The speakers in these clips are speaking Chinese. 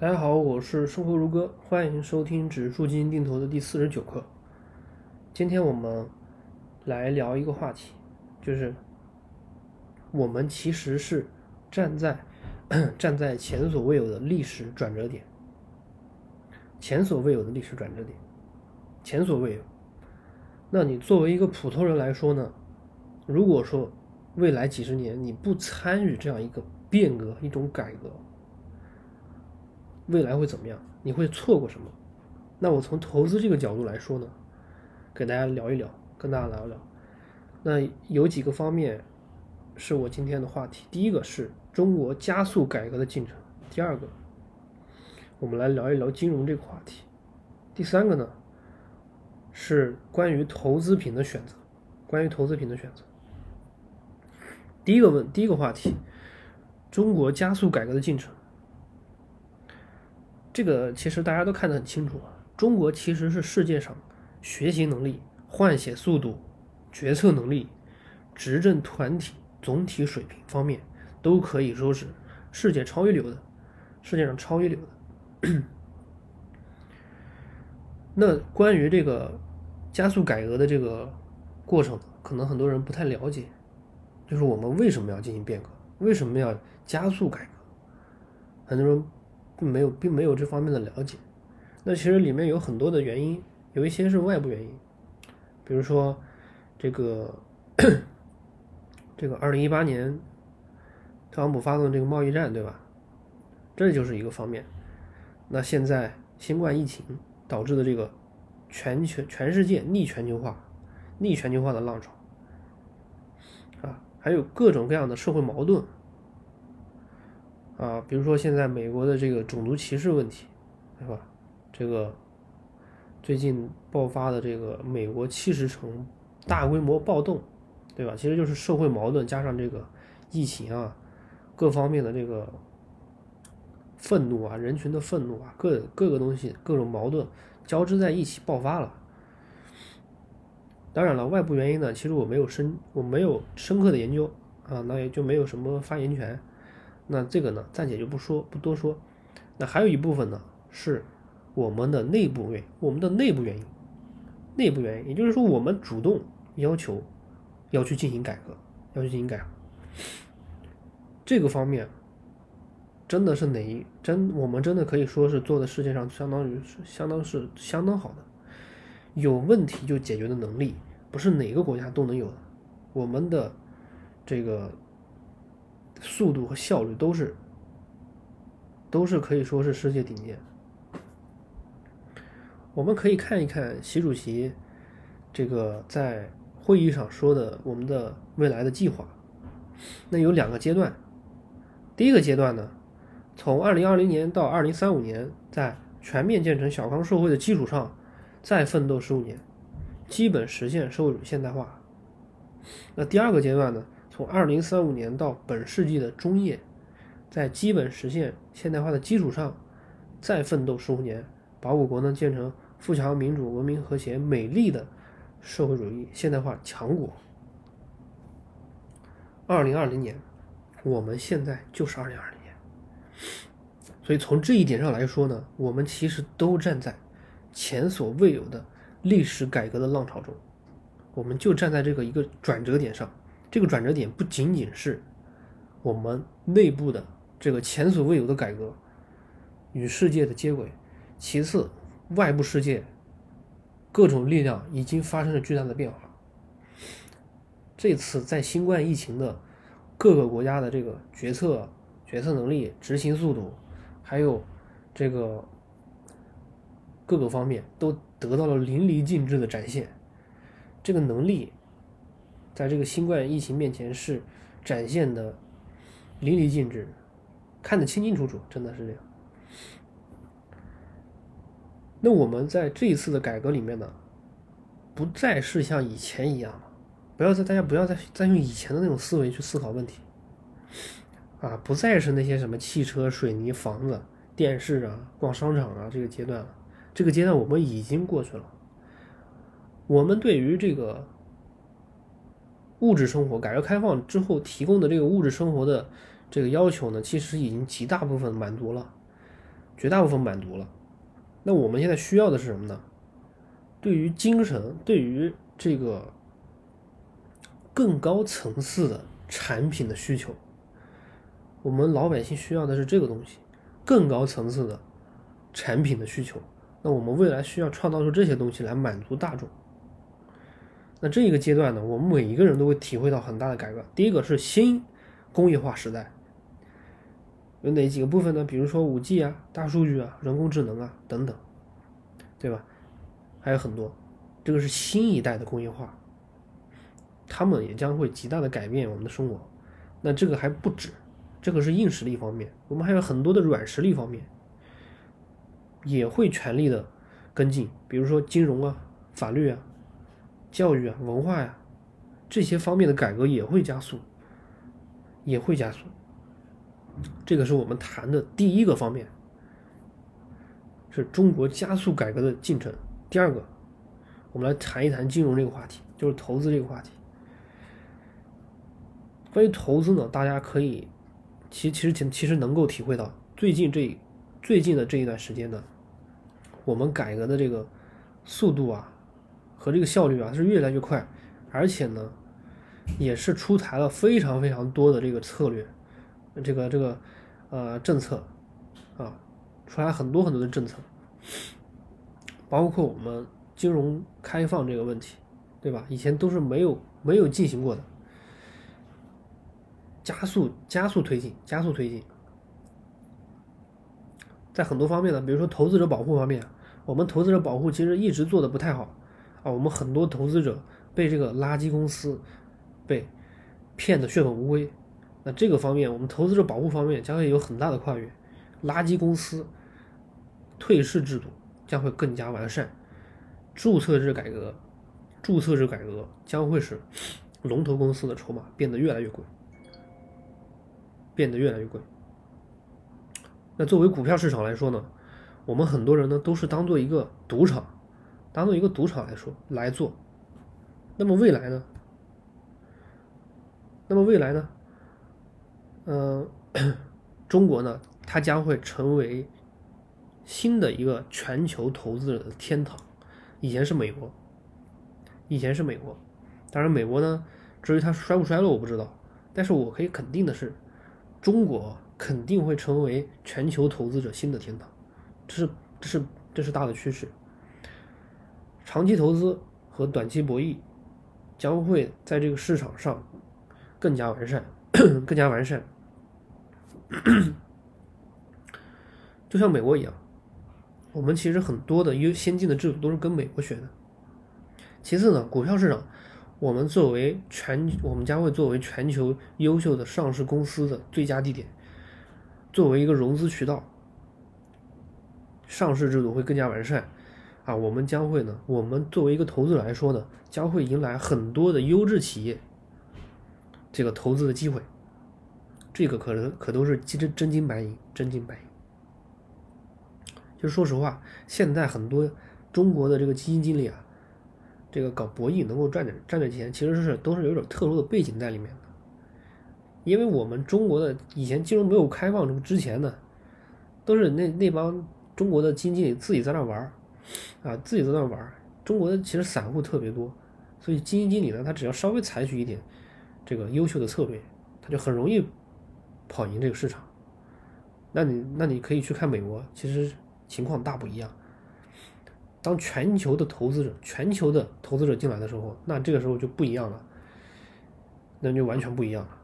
大家好，我是生活如歌，欢迎收听指数基金定投的第四十九课。今天我们来聊一个话题，就是我们其实是站在 站在前所未有的历史转折点，前所未有的历史转折点，前所未有。那你作为一个普通人来说呢？如果说未来几十年你不参与这样一个变革、一种改革，未来会怎么样？你会错过什么？那我从投资这个角度来说呢，给大家聊一聊，跟大家聊一聊。那有几个方面是我今天的话题。第一个是中国加速改革的进程。第二个，我们来聊一聊金融这个话题。第三个呢，是关于投资品的选择。关于投资品的选择。第一个问，第一个话题，中国加速改革的进程。这个其实大家都看得很清楚啊，中国其实是世界上学习能力、换血速度、决策能力、执政团体总体水平方面都可以说是世界超一流的，世界上超一流的。那关于这个加速改革的这个过程，可能很多人不太了解，就是我们为什么要进行变革，为什么要加速改革，很多人。并没有，并没有这方面的了解。那其实里面有很多的原因，有一些是外部原因，比如说这个 这个二零一八年特朗普发动这个贸易战，对吧？这就是一个方面。那现在新冠疫情导致的这个全球全世界逆全球化、逆全球化的浪潮啊，还有各种各样的社会矛盾。啊，比如说现在美国的这个种族歧视问题，对吧？这个最近爆发的这个美国七十城大规模暴动，对吧？其实就是社会矛盾加上这个疫情啊，各方面的这个愤怒啊，人群的愤怒啊，各各个东西各种矛盾交织在一起爆发了。当然了，外部原因呢，其实我没有深我没有深刻的研究啊，那也就没有什么发言权。那这个呢，暂且就不说，不多说。那还有一部分呢，是我们的内部原因，我们的内部原因，内部原因，也就是说，我们主动要求要去进行改革，要去进行改。这个方面真的是哪一真，我们真的可以说是做的世界上相当于是相当是相当好的，有问题就解决的能力，不是哪个国家都能有的。我们的这个。速度和效率都是，都是可以说是世界顶尖。我们可以看一看习主席这个在会议上说的我们的未来的计划。那有两个阶段，第一个阶段呢，从二零二零年到二零三五年，在全面建成小康社会的基础上，再奋斗十五年，基本实现社会主义现代化。那第二个阶段呢？从二零三五年到本世纪的中叶，在基本实现现代化的基础上，再奋斗十五年，把我国呢建成富强、民主、文明、和谐、美丽的社会主义现代化强国。二零二零年，我们现在就是二零二零年，所以从这一点上来说呢，我们其实都站在前所未有的历史改革的浪潮中，我们就站在这个一个转折点上。这个转折点不仅仅是我们内部的这个前所未有的改革与世界的接轨，其次，外部世界各种力量已经发生了巨大的变化。这次在新冠疫情的各个国家的这个决策、决策能力、执行速度，还有这个各个方面都得到了淋漓尽致的展现，这个能力。在这个新冠疫情面前是展现的淋漓尽致，看得清清楚楚，真的是这样。那我们在这一次的改革里面呢，不再是像以前一样了，不要再大家不要再再用以前的那种思维去思考问题，啊，不再是那些什么汽车、水泥、房子、电视啊、逛商场啊这个阶段了，这个阶段我们已经过去了。我们对于这个。物质生活，改革开放之后提供的这个物质生活的这个要求呢，其实已经极大部分满足了。绝大部分满足了。那我们现在需要的是什么呢？对于精神，对于这个更高层次的产品的需求，我们老百姓需要的是这个东西，更高层次的产品的需求。那我们未来需要创造出这些东西来满足大众。那这一个阶段呢，我们每一个人都会体会到很大的改革。第一个是新工业化时代，有哪几个部分呢？比如说五 G 啊、大数据啊、人工智能啊等等，对吧？还有很多，这个是新一代的工业化，他们也将会极大的改变我们的生活。那这个还不止，这个是硬实力方面，我们还有很多的软实力方面也会全力的跟进，比如说金融啊、法律啊。教育啊，文化呀，这些方面的改革也会加速，也会加速。这个是我们谈的第一个方面，是中国加速改革的进程。第二个，我们来谈一谈金融这个话题，就是投资这个话题。关于投资呢，大家可以，其其实其其实能够体会到，最近这最近的这一段时间呢，我们改革的这个速度啊。这个效率啊是越来越快，而且呢，也是出台了非常非常多的这个策略，这个这个呃政策啊，出来很多很多的政策，包括我们金融开放这个问题，对吧？以前都是没有没有进行过的，加速加速推进，加速推进，在很多方面呢，比如说投资者保护方面，我们投资者保护其实一直做的不太好。我们很多投资者被这个垃圾公司被骗得血本无归。那这个方面，我们投资者保护方面将会有很大的跨越。垃圾公司退市制度将会更加完善，注册制改革，注册制改革将会使龙头公司的筹码变得越来越贵，变得越来越贵。那作为股票市场来说呢，我们很多人呢都是当做一个赌场。当做一个赌场来说来做，那么未来呢？那么未来呢？嗯，中国呢，它将会成为新的一个全球投资者的天堂。以前是美国，以前是美国。当然，美国呢，至于它衰不衰落，我不知道。但是我可以肯定的是，中国肯定会成为全球投资者新的天堂。这是，这是，这是大的趋势。长期投资和短期博弈将会在这个市场上更加完善，更加完善。就像美国一样，我们其实很多的优先进的制度都是跟美国学的。其次呢，股票市场，我们作为全，我们将会作为全球优秀的上市公司的最佳地点，作为一个融资渠道，上市制度会更加完善。啊，我们将会呢，我们作为一个投资者来说呢，将会迎来很多的优质企业，这个投资的机会，这个可能可都是真真金白银，真金白银。就是说实话，现在很多中国的这个基金经理啊，这个搞博弈能够赚点赚点钱，其实是都是有点特殊的背景在里面的。因为我们中国的以前金融没有开放之前呢，都是那那帮中国的基金经理自己在那玩儿。啊，自己在那玩中国的其实散户特别多，所以基金经理呢，他只要稍微采取一点这个优秀的策略，他就很容易跑赢这个市场。那你那你可以去看美国，其实情况大不一样。当全球的投资者、全球的投资者进来的时候，那这个时候就不一样了，那就完全不一样了。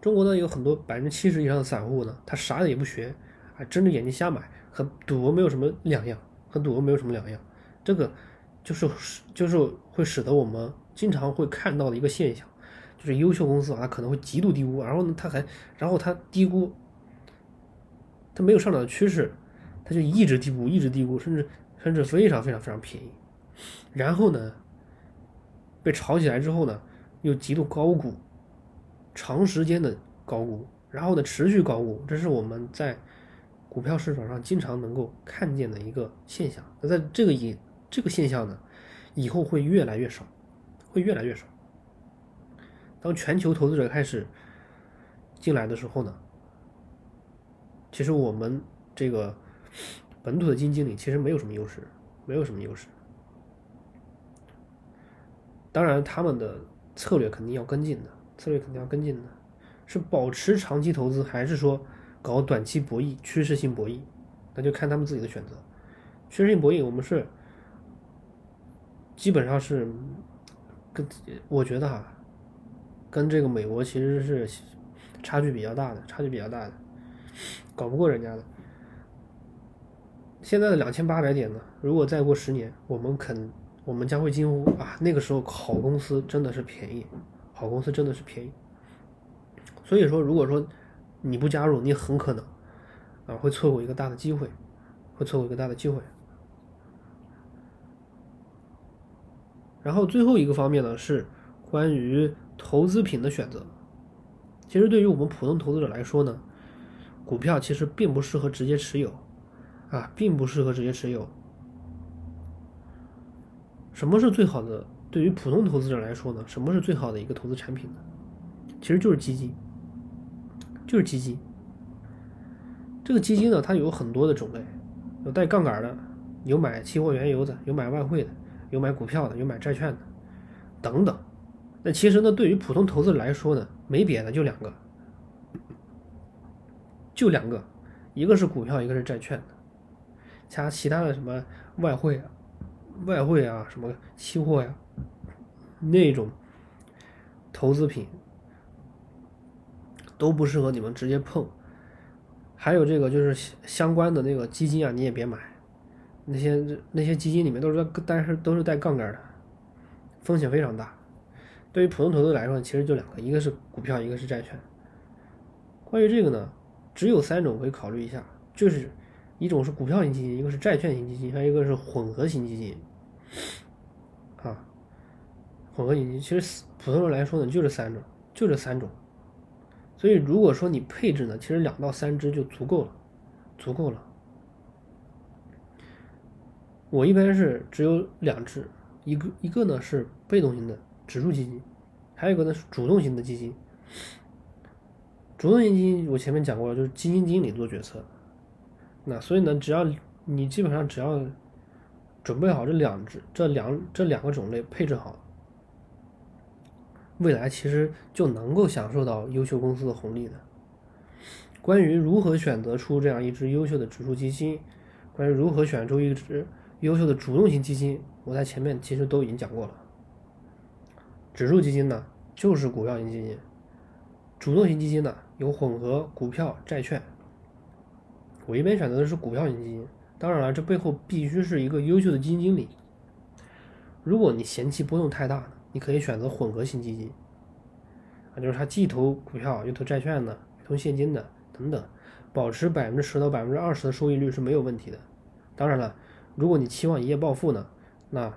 中国呢，有很多百分之七十以上的散户呢，他啥也不学，还睁着眼睛瞎买。和赌博没有什么两样，和赌博没有什么两样，这个就是就是会使得我们经常会看到的一个现象，就是优秀公司啊，它可能会极度低估，然后呢，它还然后它低估，它没有上涨的趋势，它就一直低估，一直低估，甚至甚至非常非常非常便宜，然后呢，被炒起来之后呢，又极度高估，长时间的高估，然后呢持续高估，这是我们在。股票市场上经常能够看见的一个现象，那在这个以这个现象呢，以后会越来越少，会越来越少。当全球投资者开始进来的时候呢，其实我们这个本土的基金经理其实没有什么优势，没有什么优势。当然，他们的策略肯定要跟进的，策略肯定要跟进的，是保持长期投资，还是说搞短期博弈、趋势性博弈？那就看他们自己的选择。趋势性博弈，我们是基本上是跟我觉得哈，跟这个美国其实是差距比较大的，差距比较大的，搞不过人家的。现在的两千八百点呢，如果再过十年，我们肯。我们将会惊呼啊！那个时候好公司真的是便宜，好公司真的是便宜。所以说，如果说你不加入，你很可能啊会错过一个大的机会，会错过一个大的机会。然后最后一个方面呢是关于投资品的选择。其实对于我们普通投资者来说呢，股票其实并不适合直接持有啊，并不适合直接持有。什么是最好的？对于普通投资者来说呢？什么是最好的一个投资产品呢？其实就是基金，就是基金。这个基金呢，它有很多的种类，有带杠杆的，有买期货原油的，有买外汇的，有买股票的，有买债券的，等等。那其实呢，对于普通投资者来说呢，没别的，就两个，就两个，一个是股票，一个是债券的，其他其他的什么外汇啊。外汇啊，什么期货呀，那种投资品都不适合你们直接碰。还有这个就是相关的那个基金啊，你也别买。那些那些基金里面都是但是都是带杠杆的，风险非常大。对于普通投资来说，其实就两个，一个是股票，一个是债券。关于这个呢，只有三种可以考虑一下，就是一种是股票型基金，一个是债券型基金，还有一个是混合型基金。啊，混合基金其实普通人来说呢，就这三种，就这三种。所以如果说你配置呢，其实两到三只就足够了，足够了。我一般是只有两只，一个一个呢是被动型的指数基金，还有一个呢是主动型的基金。主动型基金我前面讲过了，就是基金经理做决策。那所以呢，只要你基本上只要。准备好这两只、这两这两个种类配置好，未来其实就能够享受到优秀公司的红利的。关于如何选择出这样一支优秀的指数基金，关于如何选出一支优秀的主动型基金，我在前面其实都已经讲过了。指数基金呢，就是股票型基金；主动型基金呢，有混合股票、债券。我一般选择的是股票型基金。当然了，这背后必须是一个优秀的基金经理。如果你嫌弃波动太大你可以选择混合型基金，啊，就是它既投股票又投债券的，投现金的等等，保持百分之十到百分之二十的收益率是没有问题的。当然了，如果你期望一夜暴富呢，那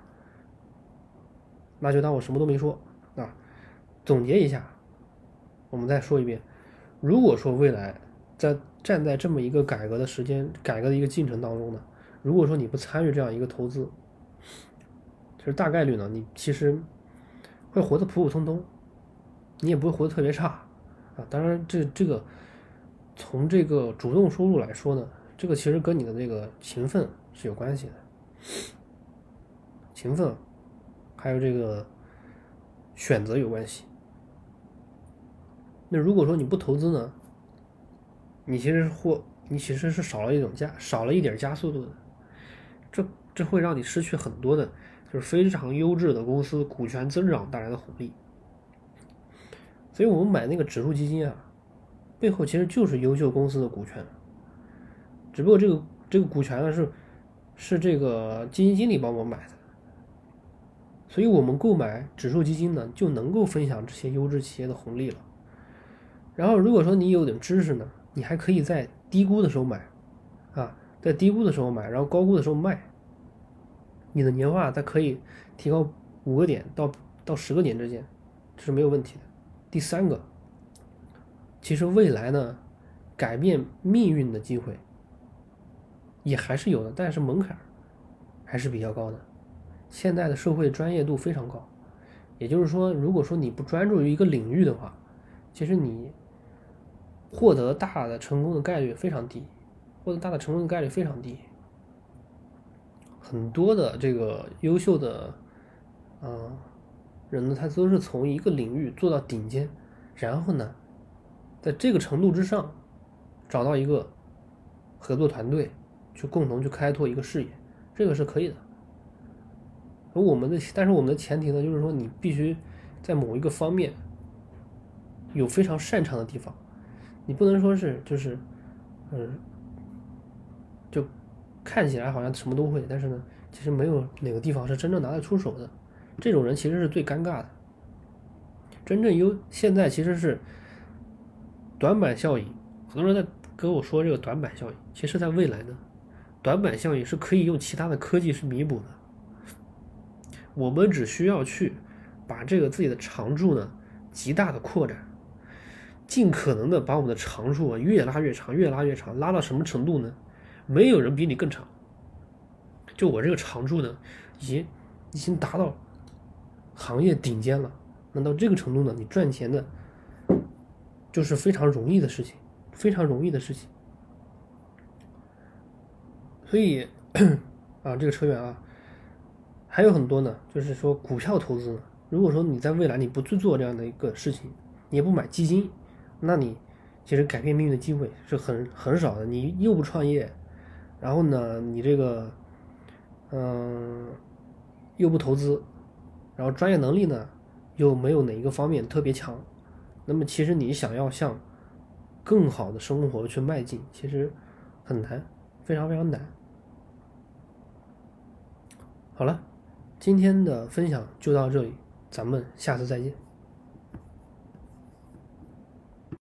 那就当我什么都没说啊。总结一下，我们再说一遍，如果说未来在站在这么一个改革的时间、改革的一个进程当中呢，如果说你不参与这样一个投资，其实大概率呢，你其实会活得普普通通，你也不会活得特别差啊。当然，这这个从这个主动收入来说呢，这个其实跟你的这个勤奋是有关系的，勤奋还有这个选择有关系。那如果说你不投资呢？你其实或你其实是少了一种加少了一点加速度的，这这会让你失去很多的，就是非常优质的公司股权增长带来的红利。所以我们买那个指数基金啊，背后其实就是优秀公司的股权，只不过这个这个股权呢是是这个基金经理帮我买的，所以我们购买指数基金呢就能够分享这些优质企业的红利了。然后如果说你有点知识呢。你还可以在低估的时候买，啊，在低估的时候买，然后高估的时候卖，你的年化它可以提高五个点到到十个点之间，这是没有问题的。第三个，其实未来呢，改变命运的机会也还是有的，但是门槛还是比较高的。现在的社会专业度非常高，也就是说，如果说你不专注于一个领域的话，其实你。获得大的成功的概率非常低，获得大的成功的概率非常低。很多的这个优秀的，嗯，人呢，他都是从一个领域做到顶尖，然后呢，在这个程度之上，找到一个合作团队，去共同去开拓一个事业，这个是可以的。而我们的，但是我们的前提呢，就是说你必须在某一个方面有非常擅长的地方，你不能说是就是，嗯，看起来好像什么都会，但是呢，其实没有哪个地方是真正拿得出手的。这种人其实是最尴尬的。真正优现在其实是短板效应，很多人在跟我说这个短板效应。其实，在未来呢，短板效应是可以用其他的科技去弥补的。我们只需要去把这个自己的长处呢极大的扩展，尽可能的把我们的长处啊越拉越长，越拉越长，拉到什么程度呢？没有人比你更长，就我这个长处呢，已经已经达到行业顶尖了。那到这个程度呢，你赚钱的，就是非常容易的事情，非常容易的事情。所以 啊，这个扯远啊，还有很多呢，就是说股票投资。如果说你在未来你不去做这样的一个事情，你也不买基金，那你其实改变命运的机会是很很少的。你又不创业。然后呢，你这个，嗯，又不投资，然后专业能力呢，又没有哪一个方面特别强，那么其实你想要向更好的生活去迈进，其实很难，非常非常难。好了，今天的分享就到这里，咱们下次再见。